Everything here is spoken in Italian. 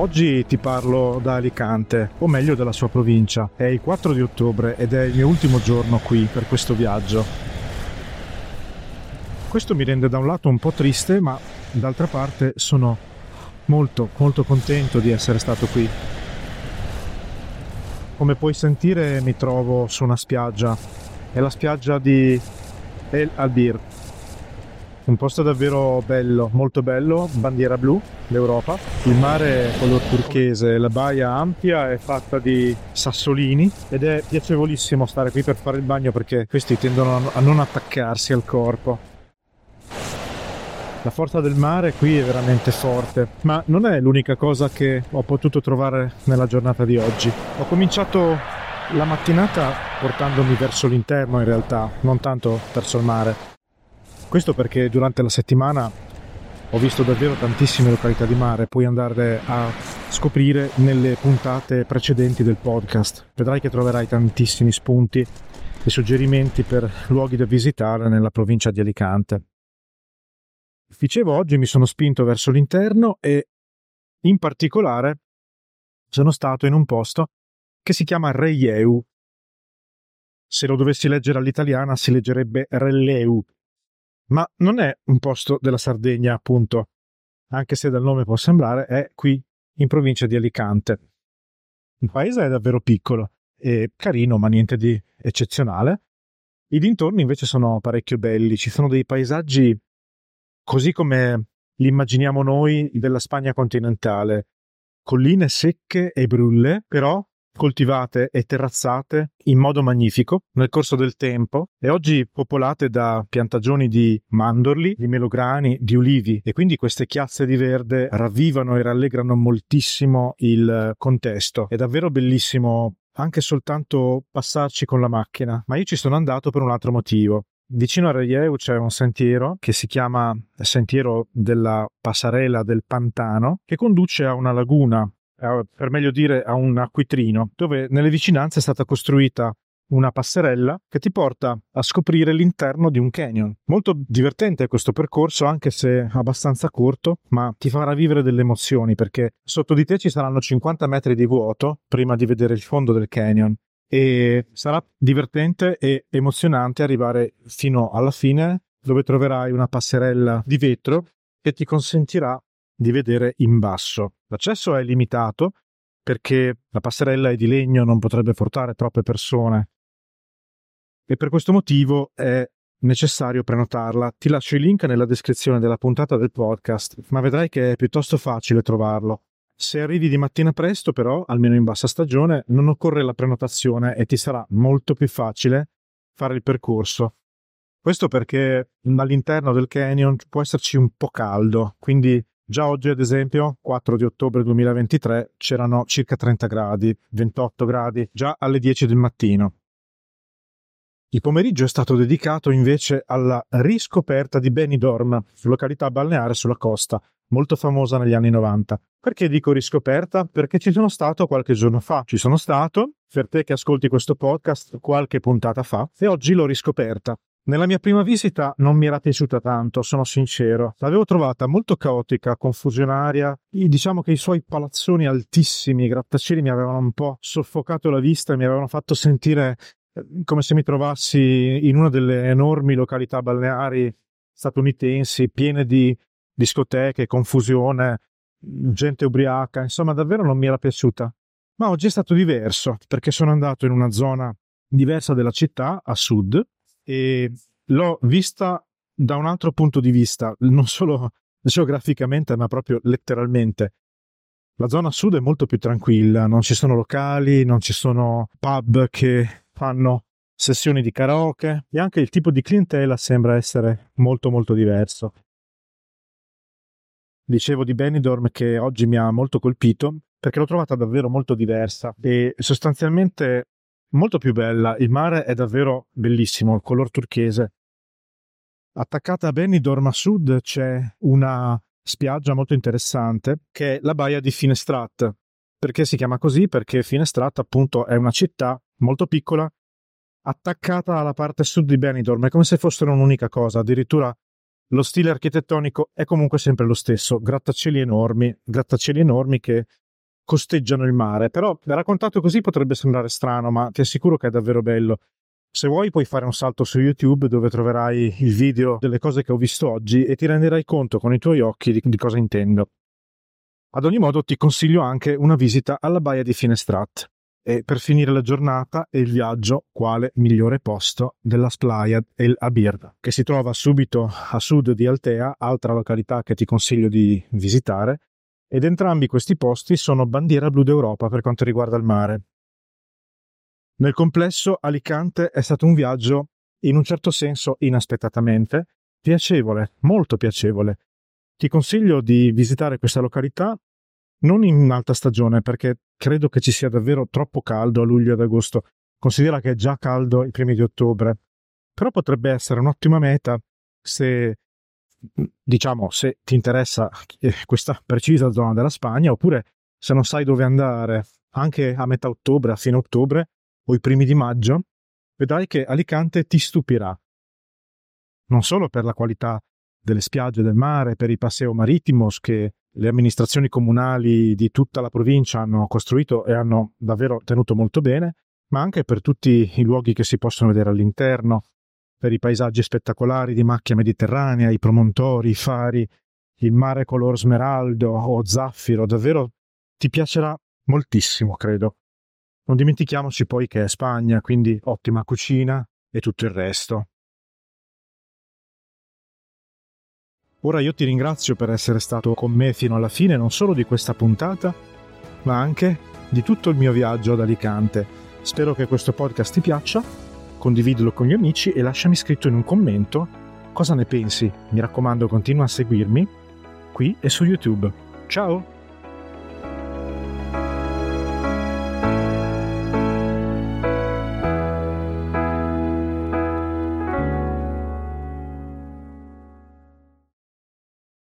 Oggi ti parlo da Alicante, o meglio della sua provincia. È il 4 di ottobre ed è il mio ultimo giorno qui per questo viaggio. Questo mi rende da un lato un po' triste, ma d'altra parte sono molto, molto contento di essere stato qui. Come puoi sentire mi trovo su una spiaggia. È la spiaggia di El Albir, un posto davvero bello, molto bello, bandiera blu, l'Europa. Il mare è color turchese, la baia ampia è fatta di sassolini ed è piacevolissimo stare qui per fare il bagno perché questi tendono a non attaccarsi al corpo. La forza del mare qui è veramente forte, ma non è l'unica cosa che ho potuto trovare nella giornata di oggi. Ho cominciato la mattinata portandomi verso l'interno in realtà, non tanto verso il mare. Questo perché durante la settimana ho visto davvero tantissime località di mare, puoi andare a scoprire nelle puntate precedenti del podcast. Vedrai che troverai tantissimi spunti e suggerimenti per luoghi da visitare nella provincia di Alicante. Dicevo, oggi mi sono spinto verso l'interno e in particolare sono stato in un posto che si chiama Reieu. Se lo dovessi leggere all'italiana si leggerebbe Relleu, ma non è un posto della Sardegna, appunto, anche se dal nome può sembrare, è qui in provincia di Alicante. Il paese è davvero piccolo e carino, ma niente di eccezionale. I dintorni invece sono parecchio belli, ci sono dei paesaggi così come li immaginiamo noi della Spagna continentale, colline secche e brulle, però coltivate e terrazzate in modo magnifico nel corso del tempo e oggi popolate da piantagioni di mandorli, di melograni, di ulivi e quindi queste chiazze di verde ravvivano e rallegrano moltissimo il contesto. È davvero bellissimo anche soltanto passarci con la macchina, ma io ci sono andato per un altro motivo. Vicino a Reieu c'è un sentiero che si chiama Sentiero della Passarella del Pantano che conduce a una laguna per meglio dire a un acquitrino, dove nelle vicinanze è stata costruita una passerella che ti porta a scoprire l'interno di un canyon. Molto divertente questo percorso, anche se abbastanza corto, ma ti farà vivere delle emozioni perché sotto di te ci saranno 50 metri di vuoto prima di vedere il fondo del canyon. E sarà divertente e emozionante arrivare fino alla fine dove troverai una passerella di vetro che ti consentirà di vedere in basso. L'accesso è limitato perché la passerella è di legno, non potrebbe portare troppe persone e per questo motivo è necessario prenotarla. Ti lascio il link nella descrizione della puntata del podcast, ma vedrai che è piuttosto facile trovarlo. Se arrivi di mattina presto, però, almeno in bassa stagione, non occorre la prenotazione e ti sarà molto più facile fare il percorso. Questo perché all'interno del canyon può esserci un po' caldo, quindi Già oggi, ad esempio, 4 di ottobre 2023, c'erano circa 30 gradi, 28 gradi, già alle 10 del mattino. Il pomeriggio è stato dedicato invece alla riscoperta di Benidorm, località balneare sulla costa, molto famosa negli anni 90. Perché dico riscoperta? Perché ci sono stato qualche giorno fa. Ci sono stato, per te che ascolti questo podcast, qualche puntata fa, e oggi l'ho riscoperta. Nella mia prima visita non mi era piaciuta tanto, sono sincero. L'avevo trovata molto caotica, confusionaria. Diciamo che i suoi palazzoni altissimi, i grattacieli mi avevano un po' soffocato la vista mi avevano fatto sentire eh, come se mi trovassi in una delle enormi località balneari statunitensi, piene di discoteche, confusione, gente ubriaca. Insomma, davvero non mi era piaciuta. Ma oggi è stato diverso, perché sono andato in una zona diversa della città, a sud, e l'ho vista da un altro punto di vista, non solo geograficamente, ma proprio letteralmente. La zona sud è molto più tranquilla, non ci sono locali, non ci sono pub che fanno sessioni di karaoke e anche il tipo di clientela sembra essere molto molto diverso. Dicevo di Benidorm che oggi mi ha molto colpito perché l'ho trovata davvero molto diversa e sostanzialmente molto più bella. Il mare è davvero bellissimo, il color turchese. Attaccata a Benidorm a sud c'è una spiaggia molto interessante che è la baia di Finestrat. Perché si chiama così? Perché Finestrat appunto è una città molto piccola attaccata alla parte sud di Benidorm, è come se fossero un'unica cosa, addirittura lo stile architettonico è comunque sempre lo stesso, grattacieli enormi, grattacieli enormi che costeggiano il mare, però raccontato così potrebbe sembrare strano, ma ti assicuro che è davvero bello. Se vuoi puoi fare un salto su YouTube dove troverai il video delle cose che ho visto oggi e ti renderai conto con i tuoi occhi di, di cosa intendo. Ad ogni modo ti consiglio anche una visita alla baia di Finestrat e per finire la giornata e il viaggio quale migliore posto della Splayad El Abir, che si trova subito a sud di Altea, altra località che ti consiglio di visitare, ed entrambi questi posti sono bandiera blu d'Europa per quanto riguarda il mare. Nel complesso Alicante è stato un viaggio in un certo senso inaspettatamente piacevole, molto piacevole. Ti consiglio di visitare questa località non in alta stagione perché credo che ci sia davvero troppo caldo a luglio ed agosto. Considera che è già caldo i primi di ottobre. Però potrebbe essere un'ottima meta se diciamo se ti interessa eh, questa precisa zona della Spagna oppure se non sai dove andare anche a metà ottobre, a fine ottobre o i primi di maggio, vedrai che Alicante ti stupirà. Non solo per la qualità delle spiagge del mare, per i passeo marittimos che le amministrazioni comunali di tutta la provincia hanno costruito e hanno davvero tenuto molto bene, ma anche per tutti i luoghi che si possono vedere all'interno, per i paesaggi spettacolari di macchia mediterranea, i promontori, i fari, il mare color smeraldo o zaffiro, davvero ti piacerà moltissimo, credo. Non dimentichiamoci poi che è Spagna, quindi ottima cucina e tutto il resto. Ora io ti ringrazio per essere stato con me fino alla fine non solo di questa puntata, ma anche di tutto il mio viaggio ad Alicante. Spero che questo podcast ti piaccia condividilo con gli amici e lasciami scritto in un commento cosa ne pensi. Mi raccomando, continua a seguirmi qui e su YouTube. Ciao!